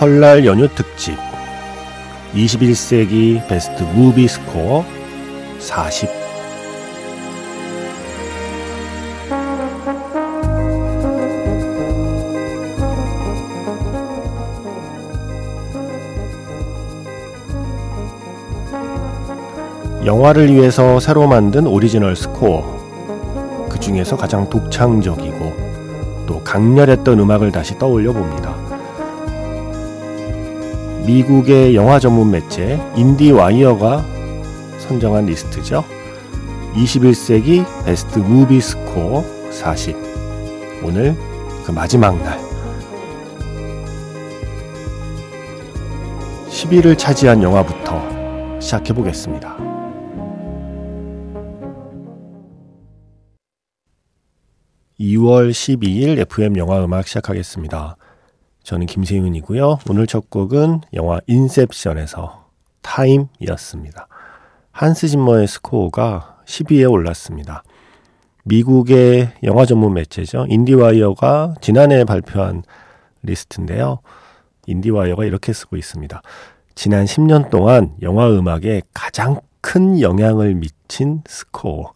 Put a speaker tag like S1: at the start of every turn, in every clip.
S1: 설날 연휴 특집. 21세기 Best Movie Score 40 영화를 위해서 새로 만든 오리지널 스코어. 그 중에서 가장 독창적이고 또 강렬했던 음악을 다시 떠올려 봅니다. 미국의 영화 전문 매체 인디와이어가 선정한 리스트죠. 21세기 Best Movie Score 40. 오늘 그 마지막 날. 10위를 차지한 영화부터 시작해 보겠습니다. 2월 12일 FM 영화 음악 시작하겠습니다. 저는 김세윤이고요. 오늘 첫 곡은 영화 인셉션에서 타임이었습니다. 한스 짐머의 스코어가 10위에 올랐습니다. 미국의 영화 전문 매체죠. 인디와이어가 지난해 발표한 리스트인데요. 인디와이어가 이렇게 쓰고 있습니다. 지난 10년 동안 영화 음악에 가장 큰 영향을 미친 스코어.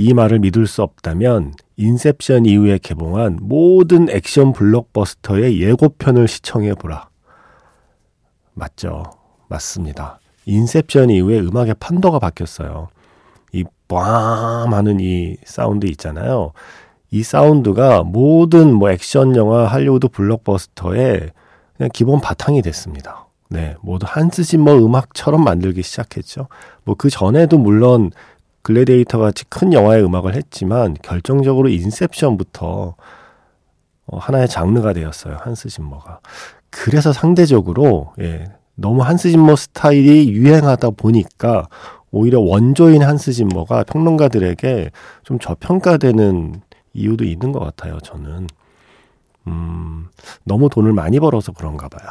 S1: 이 말을 믿을 수 없다면 인셉션 이후에 개봉한 모든 액션 블록버스터의 예고편을 시청해 보라. 맞죠? 맞습니다. 인셉션 이후에 음악의 판도가 바뀌었어요. 이 꽝 하는 이 사운드 있잖아요. 이 사운드가 모든 뭐 액션 영화 할리우드 블록버스터의 그냥 기본 바탕이 됐습니다. 네, 모두 한스 짐머 음악처럼 만들기 시작했죠. 뭐 그 전에도 물론 글래디에이터 같이 큰 영화의 음악을 했지만 결정적으로 인셉션부터 어, 하나의 장르가 되었어요. 한스 짐머가. 그래서 상대적으로 예, 너무 한스 짐머 스타일이 유행하다 보니까 오히려 원조인 한스 짐머가 평론가들에게 좀 저평가되는 이유도 있는 것 같아요. 저는. 음, 너무 돈을 많이 벌어서 그런가 봐요.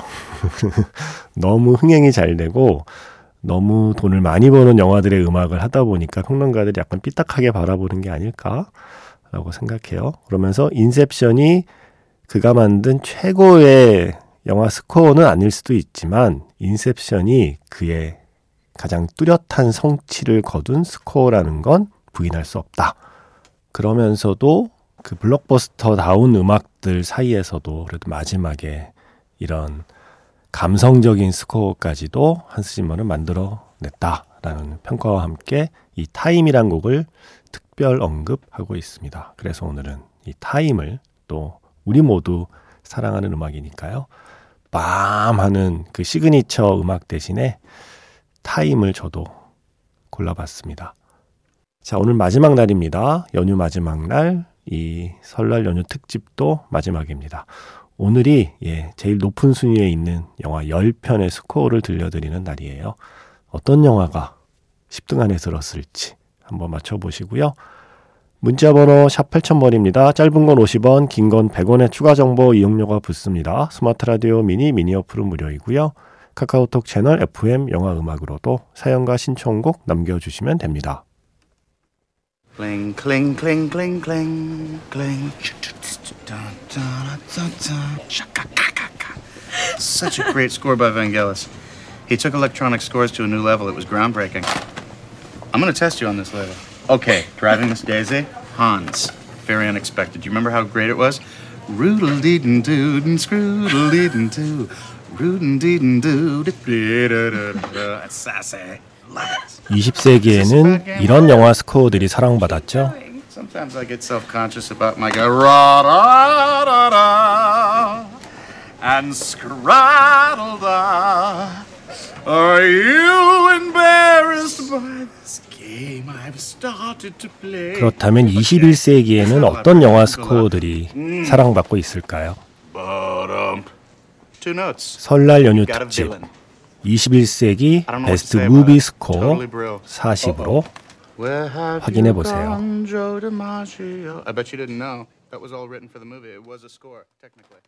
S1: 너무 흥행이 잘 되고 너무 돈을 많이 버는 영화들의 음악을 하다 보니까 평론가들이 약간 삐딱하게 바라보는 게 아닐까라고 생각해요. 그러면서 인셉션이 그가 만든 최고의 영화 스코어는 아닐 수도 있지만 인셉션이 그의 가장 뚜렷한 성취를 거둔 스코어라는 건 부인할 수 없다. 그러면서도 그 블록버스터다운 음악들 사이에서도 그래도 마지막에 이런 감성적인 스코어까지도 한스 짐머는 만들어냈다라는 평가와 함께 이 타임이란 곡을 특별 언급하고 있습니다. 그래서 오늘은 이 타임을 또 우리 모두 사랑하는 음악이니까요. 빰 하는 그 시그니처 음악 대신에 타임을 저도 골라봤습니다. 자, 오늘 마지막 날입니다. 연휴 마지막 날, 이 설날 연휴 특집도 마지막입니다. 오늘이 예, 제일 높은 순위에 있는 영화 10편의 스코어를 들려드리는 날이에요. 어떤 영화가 10등 안에 들었을지 한번 맞춰보시고요. 문자번호 샵 8000번입니다. 짧은 건 50원, 긴 건 100원의 추가 정보 이용료가 붙습니다. 스마트 라디오 미니 미니 어플은 무료이고요. 카카오톡 채널 FM 영화 음악으로도 사연과 신청곡 남겨주시면 됩니다. Cling, cling, cling, cling, cling, cling.
S2: Such a great score by Vangelis. He took electronic scores to a new level. It was groundbreaking. I'm going to test you on this later. Okay, driving Miss Daisy, Hans. Very unexpected. Do you remember how great it was? Roodle dee doo and scroodle dee doo. Roodle dee doo. That's sassy.
S1: 20세기에는 이런 영화 스코어들이 사랑받았죠.
S2: Sometimes I get self-conscious about my guy. Ra da da da and scraddle da. Are you embarrassed by this game I've started to play?
S1: 그렇다면 21세기에는 어떤 영화 스코어들이 사랑받고 있을까요? 설날 연휴 특집
S2: villain.
S1: 21세기
S2: I don't know what to
S1: 베스트 무비. 스코어
S2: Totally bro.
S1: 40으로
S2: Where have
S1: 확인해
S2: you
S1: 보세요.
S2: gone, Joe DiMaggio? I bet you didn't know. That was all written for the movie. It was a score, technically.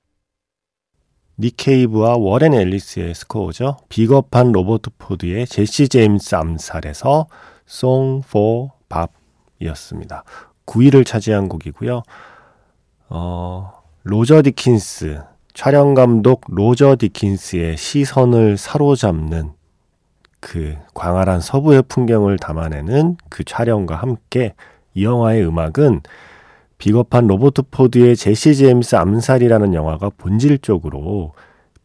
S1: 닉 케이브와 워렌 엘리스의 스코어죠. 비겁한 로버트 포드의 제시 제임스 암살에서 Song for Bob이었습니다. 9위를 차지한 곡이고요. 어, 로저 디킨스, 촬영 감독 로저 디킨스의 시선을 사로잡는 그 광활한 서부의 풍경을 담아내는 그 촬영과 함께 이 영화의 음악은 비겁한 로버트 포드의 제시 제임스 암살이라는 영화가 본질적으로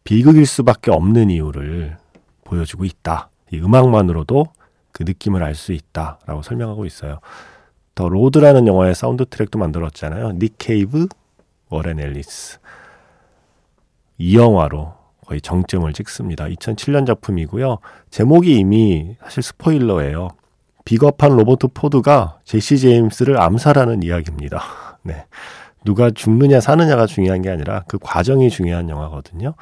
S1: 비극일 수밖에 없는 이유를 보여주고 있다. 이 음악만으로도 그 느낌을 알 수 있다라고 설명하고 있어요. 더 로드라는 영화의 사운드 트랙도 만들었잖아요. 닉 케이브, 워렌 엘리스. 이 영화로 거의 정점을 찍습니다. 2007년 작품이고요. 제목이 이미 사실 스포일러예요. 비겁한 로버트 포드가 제시 제임스를 암살하는 이야기입니다. 네. 누가 죽느냐 사느냐가 중요한 게 아니라 그 과정이 중요한 영화거든요.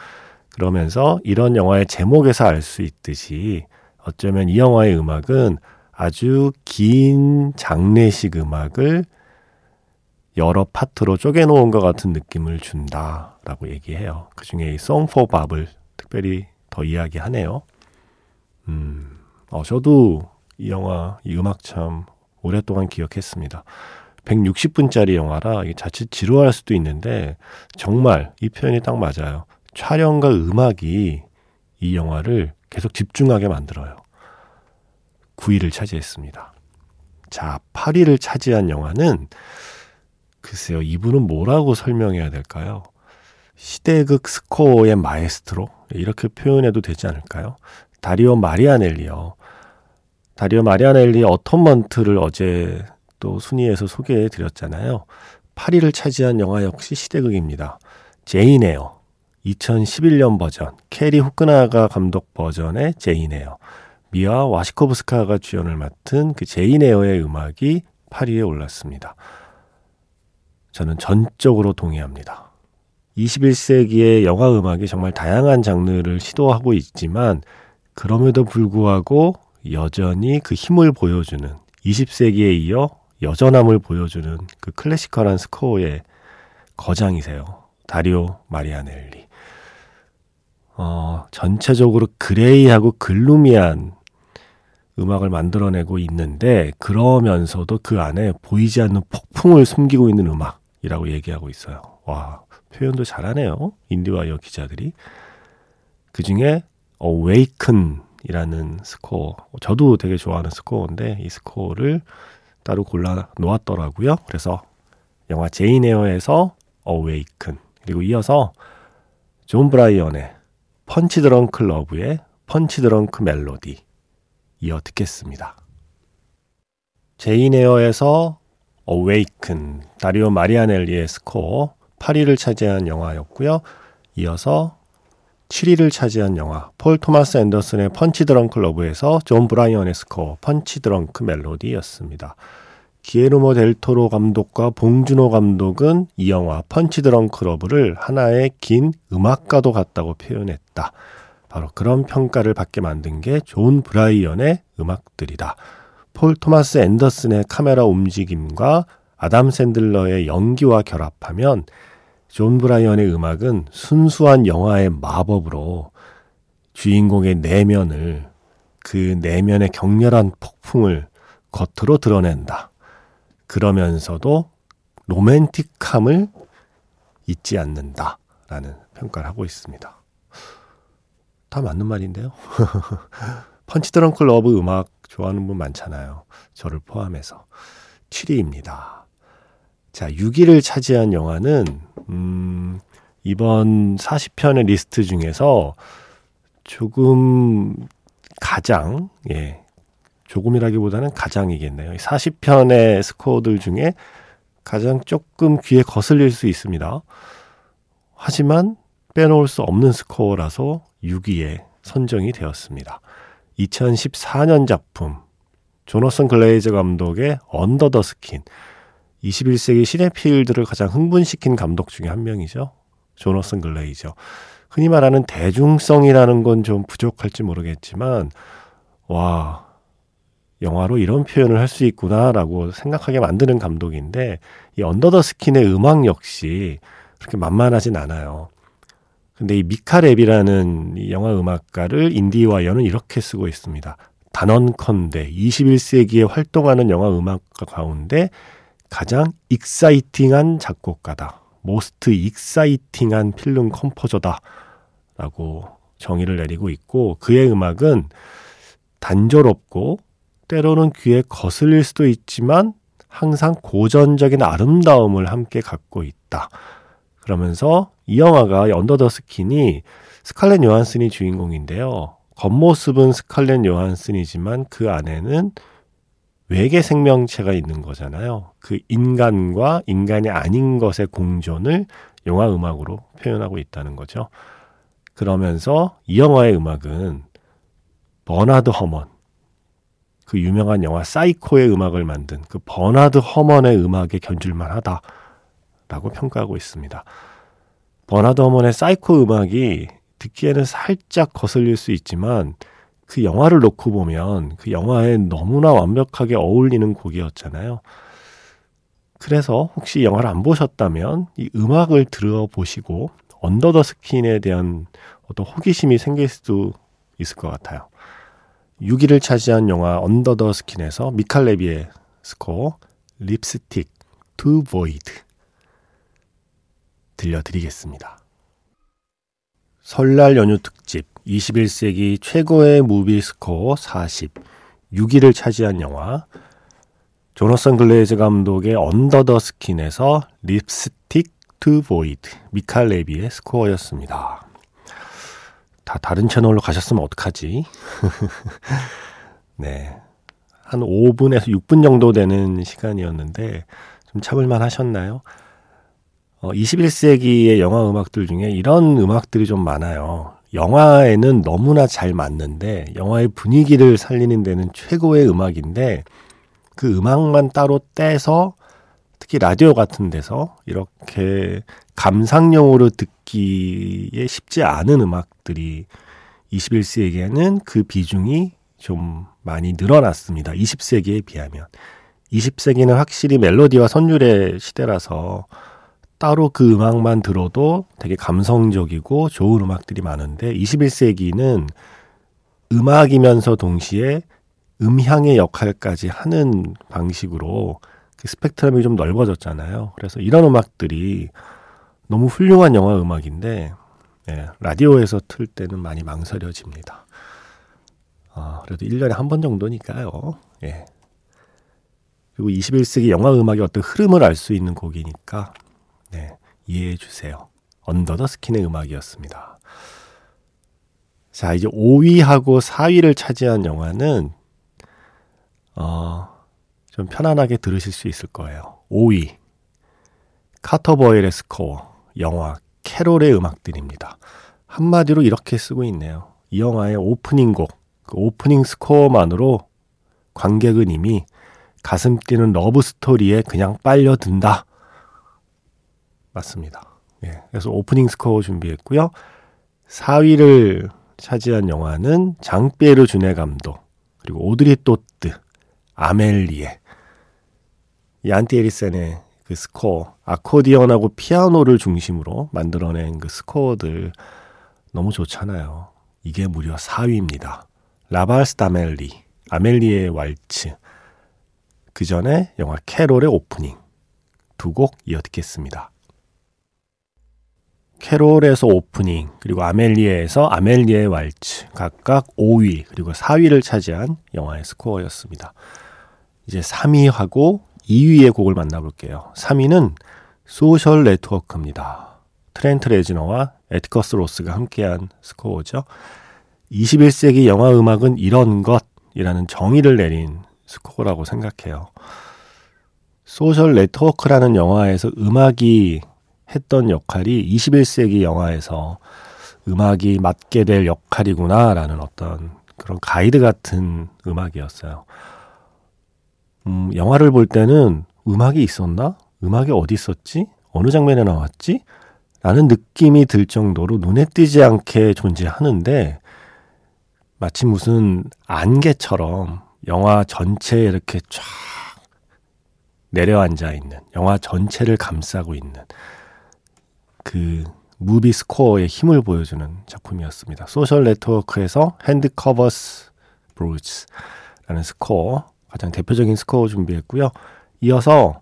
S1: 그러면서 이런 영화의 제목에서 알 수 있듯이 어쩌면 이 영화의 음악은 아주 긴 장례식 음악을 여러 파트로 쪼개놓은 것 같은 느낌을 준다라고 얘기해요. 그 중에 이 Song for Bob을 특별히 더 이야기하네요. 음, 어, 저도 이 영화, 이 음악 참 오랫동안 기억했습니다. 160분짜리 영화라 자칫 지루할 수도 있는데 정말 이 표현이 딱 맞아요. 촬영과 음악이 이 영화를 계속 집중하게 만들어요. 9위를 차지했습니다. 자, 8위를 차지한 영화는 글쎄요, 이분은 뭐라고 설명해야 될까요? 시대극 스코어의 마에스트로? 이렇게 표현해도 되지 않을까요? 다리오 마리아넬리요. 다리오 마리아넬리 어톤먼트를 어제 또 순위에서 소개해 드렸잖아요. 8위를 차지한 영화 역시 시대극입니다. 에어. 2011년 버전, 캐리 후쿠나가 감독 버전의 에어. 미아 와시코브스카가 주연을 맡은 그 제인 에어의 음악이 8위에 올랐습니다. 저는 전적으로 동의합니다. 21세기의 영화 음악이 정말 다양한 장르를 시도하고 있지만 그럼에도 불구하고 여전히 그 힘을 보여주는 20세기에 이어 여전함을 보여주는 그 클래시컬한 스코어의 거장이세요. 다리오 마리아넬리. 어, 전체적으로 그레이하고 글루미한 음악을 만들어내고 있는데 그러면서도 그 안에 보이지 않는 폭풍을 숨기고 있는 음악 이라고 얘기하고 있어요. 와, 표현도 잘하네요. 인디와이어 기자들이. 그 중에 Awaken이라는 스코어. 저도 되게 좋아하는 스코어인데 이 스코어를 따로 골라 놓았더라고요. 그래서 영화 제인 에어에서 Awaken 그리고 이어서 존 브라이언의 펀치 드렁크 러브의 Punch Drunk Melody 이어 듣겠습니다. 제인 에어에서 Awaken 다리오 마리아넬리의 스코어 8위를 차지한 영화였고요. 이어서 7위를 차지한 영화 폴 토마스 앤더슨의 펀치 드렁크 러브에서 존 브라이언의 스코어 Punch Drunk Melody였습니다. 기예르모 델토로 감독과 봉준호 감독은 이 영화 펀치 드렁크 러브를 하나의 긴 음악과도 같다고 표현했다. 바로 그런 평가를 받게 만든 게 존 브라이언의 음악들이다. 폴 토마스 앤더슨의 카메라 움직임과 아담 샌들러의 연기와 결합하면 존 브라이언의 음악은 순수한 영화의 마법으로 주인공의 내면을 그 내면의 격렬한 폭풍을 겉으로 드러낸다. 그러면서도 로맨틱함을 잊지 않는다. 라는 평가를 하고 있습니다. 다 맞는 말인데요. 펀치 드렁크 러브 음악 좋아하는 분 많잖아요. 저를 포함해서. 7위입니다. 자, 6위를 차지한 영화는, 음, 이번 40편의 리스트 중에서 조금 가장, 예, 조금이라기보다는 가장이겠네요. 40편의 스코어들 중에 가장 조금 귀에 거슬릴 수 있습니다. 하지만 빼놓을 수 없는 스코어라서 6위에 선정이 되었습니다. 2014년 작품 조너슨 글레이저 감독의 언더 더 스킨 21세기 시네필들을 가장 흥분시킨 감독 중에 한 명이죠. 조너슨 글레이저. 흔히 말하는 대중성이라는 건 좀 부족할지 모르겠지만, 와, 영화로 이런 표현을 할 수 있구나라고 생각하게 만드는 감독인데, 이 언더 더 스킨의 음악 역시 그렇게 만만하진 않아요. 근데 이 미카 레비라는 이 영화 음악가를 인디와이어는 이렇게 쓰고 있습니다. 단언컨대 21세기에 활동하는 영화 음악가 가운데 가장 exciting한 작곡가다. Most exciting한 film composer다. 라고 정의를 내리고 있고 그의 음악은 단조롭고 때로는 귀에 거슬릴 수도 있지만 항상 고전적인 아름다움을 함께 갖고 있다. 그러면서 이 영화가 언더 더 스킨이 스칼렛 요한슨이 주인공인데요. 겉모습은 스칼렛 요한슨이지만 그 안에는 외계 생명체가 있는 거잖아요. 그 인간과 인간이 아닌 것의 공존을 영화 음악으로 표현하고 있다는 거죠. 그러면서 이 영화의 음악은 버나드 허먼, 그 유명한 영화 사이코의 음악을 만든 그 버나드 허먼의 음악에 견줄만 하다 라고 평가하고 있습니다. 버나드 허먼의 사이코 음악이 듣기에는 살짝 거슬릴 수 있지만 그 영화를 놓고 보면 그 영화에 너무나 완벽하게 어울리는 곡이었잖아요. 그래서 혹시 영화를 안 보셨다면 이 음악을 들어보시고 언더 더 스킨에 대한 어떤 호기심이 생길 수도 있을 것 같아요. 6위를 차지한 영화 언더 더 스킨에서 미칼 레비의 스코어 Lipstick to Void 들려드리겠습니다. 설날 연휴 특집 21세기 최고의 movie score 40 6위를 차지한 영화 조너선 글레이저 감독의 언더 더 스킨에서 Lipstick 투 보이드 미칼 레비의 스코어였습니다. 다 다른 채널로 가셨으면 어떡하지? 네. 한 5분에서 6분 정도 되는 시간이었는데 좀 참을만 하셨나요? 어, 21세기의 영화 음악들 중에 이런 음악들이 좀 많아요. 영화에는 너무나 잘 맞는데 영화의 분위기를 살리는 데는 최고의 음악인데 그 음악만 따로 떼서 특히 라디오 같은 데서 이렇게 감상용으로 듣기에 쉽지 않은 음악들이 21세기에는 그 비중이 좀 많이 늘어났습니다. 20세기에 비하면. 20세기는 확실히 멜로디와 선율의 시대라서 따로 그 음악만 들어도 되게 감성적이고 좋은 음악들이 많은데 21세기는 음악이면서 동시에 음향의 역할까지 하는 방식으로 그 스펙트럼이 좀 넓어졌잖아요. 그래서 이런 음악들이 너무 훌륭한 영화 음악인데 예, 라디오에서 틀 때는 많이 망설여집니다. 아, 그래도 1년에 한 번 정도니까요. 예. 그리고 21세기 영화 음악의 어떤 흐름을 알 수 있는 곡이니까 네, 이해해 주세요. 언더 더 스킨의 음악이었습니다. 자, 이제 5위하고 4위를 차지한 영화는 어, 좀 편안하게 들으실 수 있을 거예요. 5위. 카터 버웰의 스코어. 영화 캐롤의 음악들입니다. 한마디로 이렇게 쓰고 있네요. 이 영화의 오프닝 곡, 그 오프닝 스코어만으로 관객은 이미 가슴 뛰는 러브 스토리에 그냥 빨려든다. 맞습니다. 예. 그래서 오프닝 스코어 준비했고요. 4위를 차지한 영화는 장피에르 주네 감독, 그리고 오드리 또뜨, 아멜리에, 이 얀 티에르센의 그 스코어, 아코디언하고 피아노를 중심으로 만들어낸 그 스코어들 너무 좋잖아요. 이게 무려 4위입니다. La valse d'Amélie, 아멜리의 왈츠. 그 전에 영화 캐롤의 오프닝 두 곡 이어 듣겠습니다. 캐롤에서 오프닝, 그리고 아멜리에에서 아멜리의 왈츠, 각각 5위, 그리고 4위를 차지한 영화의 스코어였습니다. 이제 3위하고 2위의 곡을 만나볼게요. 3위는 소셜 네트워크입니다. 트렌트 레즈너와 애티커스 로스가 함께한 스코어죠. 21세기 영화 음악은 이런 것이라는 정의를 내린 스코어라고 생각해요. 소셜 네트워크라는 영화에서 음악이 했던 역할이 21세기 영화에서 음악이 맡게 될 역할이구나라는 어떤 그런 가이드 같은 음악이었어요. 음, 영화를 볼 때는 음악이 있었나? 음악이 어디 있었지? 어느 장면에 나왔지? 라는 느낌이 들 정도로 눈에 띄지 않게 존재하는데 마치 무슨 안개처럼 영화 전체에 이렇게 쫙 내려앉아 있는 영화 전체를 감싸고 있는 그 무비 스코어의 힘을 보여주는 작품이었습니다. 소셜 네트워크에서 Hand Covers Bruise라는 스코어 가장 대표적인 스코어 준비했고요. 이어서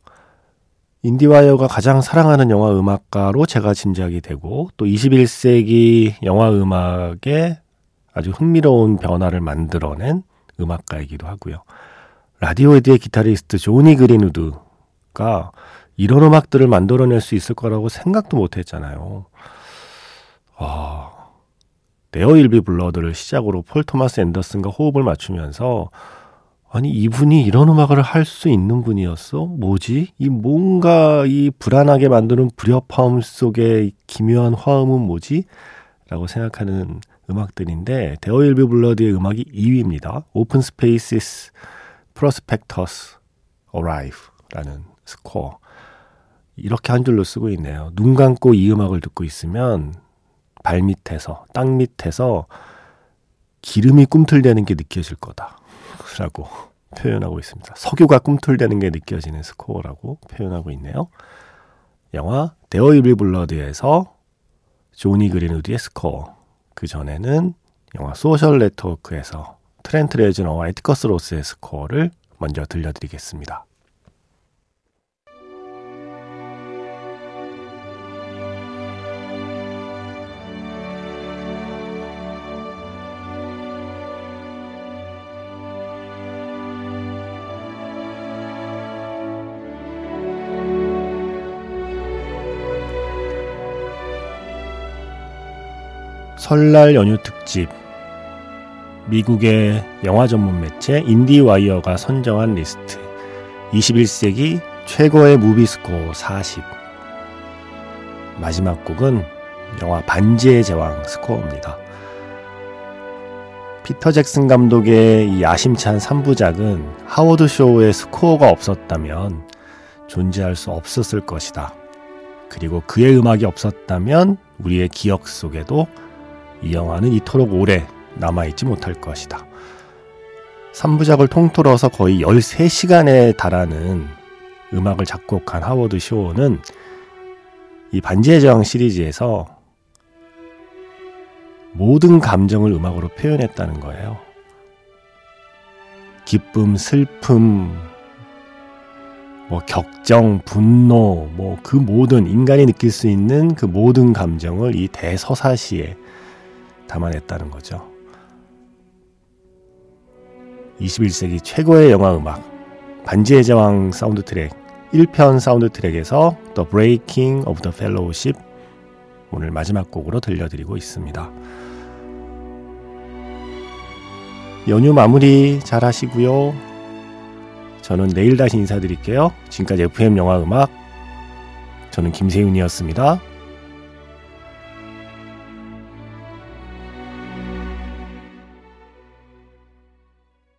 S1: 인디와이어가 가장 사랑하는 영화 음악가로 제가 짐작이 되고 또 21세기 영화 음악에 아주 흥미로운 변화를 만들어낸 음악가이기도 하고요. 라디오헤드의 기타리스트 조니 그린우드가 이런 음악들을 만들어낼 수 있을 거라고 생각도 못 했잖아요. 아, There Will Be Blood를 시작으로 폴 토마스 앤더슨과 호흡을 맞추면서 아니 이분이 이런 음악을 할 수 있는 분이었어? 뭐지? 이 뭔가 이 불안하게 만드는 불협화음 속의 기묘한 화음은 뭐지? 라고 생각하는 음악들인데 There Will Be Blood의 음악이 2위입니다. Open Spaces Prospectors Arrive라는 스코어 이렇게 한 줄로 쓰고 있네요. 눈 감고 이 음악을 듣고 있으면 발 밑에서 땅 밑에서 기름이 꿈틀대는 게 느껴질 거다. 라고 표현하고 있습니다. 석유가 꿈틀대는 게 느껴지는 스코어라고 표현하고 있네요. 영화 There Will Be Blood에서 조니 그린우드의 스코어 그 전에는 영화 소셜 네트워크에서 트렌트 레즈너와 애티커스 로스의 스코어를 먼저 들려드리겠습니다. 설날 연휴 특집 미국의 영화 전문 매체 인디와이어가 선정한 리스트 21세기 최고의 무비 스코어 40 마지막 곡은 영화 반지의 제왕 스코어입니다. 피터 잭슨 감독의 이 야심찬 3부작은 하워드 쇼의 스코어가 없었다면 존재할 수 없었을 것이다. 그리고 그의 음악이 없었다면 우리의 기억 속에도 이 영화는 이토록 오래 남아있지 못할 것이다. 3부작을 통틀어서 거의 13시간에 달하는 음악을 작곡한 하워드 쇼는 이 반지의 제왕 시리즈에서 모든 감정을 음악으로 표현했다는 거예요. 기쁨, 슬픔, 뭐 격정, 분노, 뭐 그 모든 인간이 느낄 수 있는 그 모든 감정을 이 대서사시에 담아냈다는 거죠. 21세기 최고의 영화 음악 반지의 제왕 사운드 트랙 1편 사운드 트랙에서 The Breaking of the Fellowship 오늘 마지막 곡으로 들려드리고 있습니다. 연휴 마무리 잘 하시고요. 저는 내일 다시 인사드릴게요. 지금까지 FM 영화 음악 저는 김세윤이었습니다.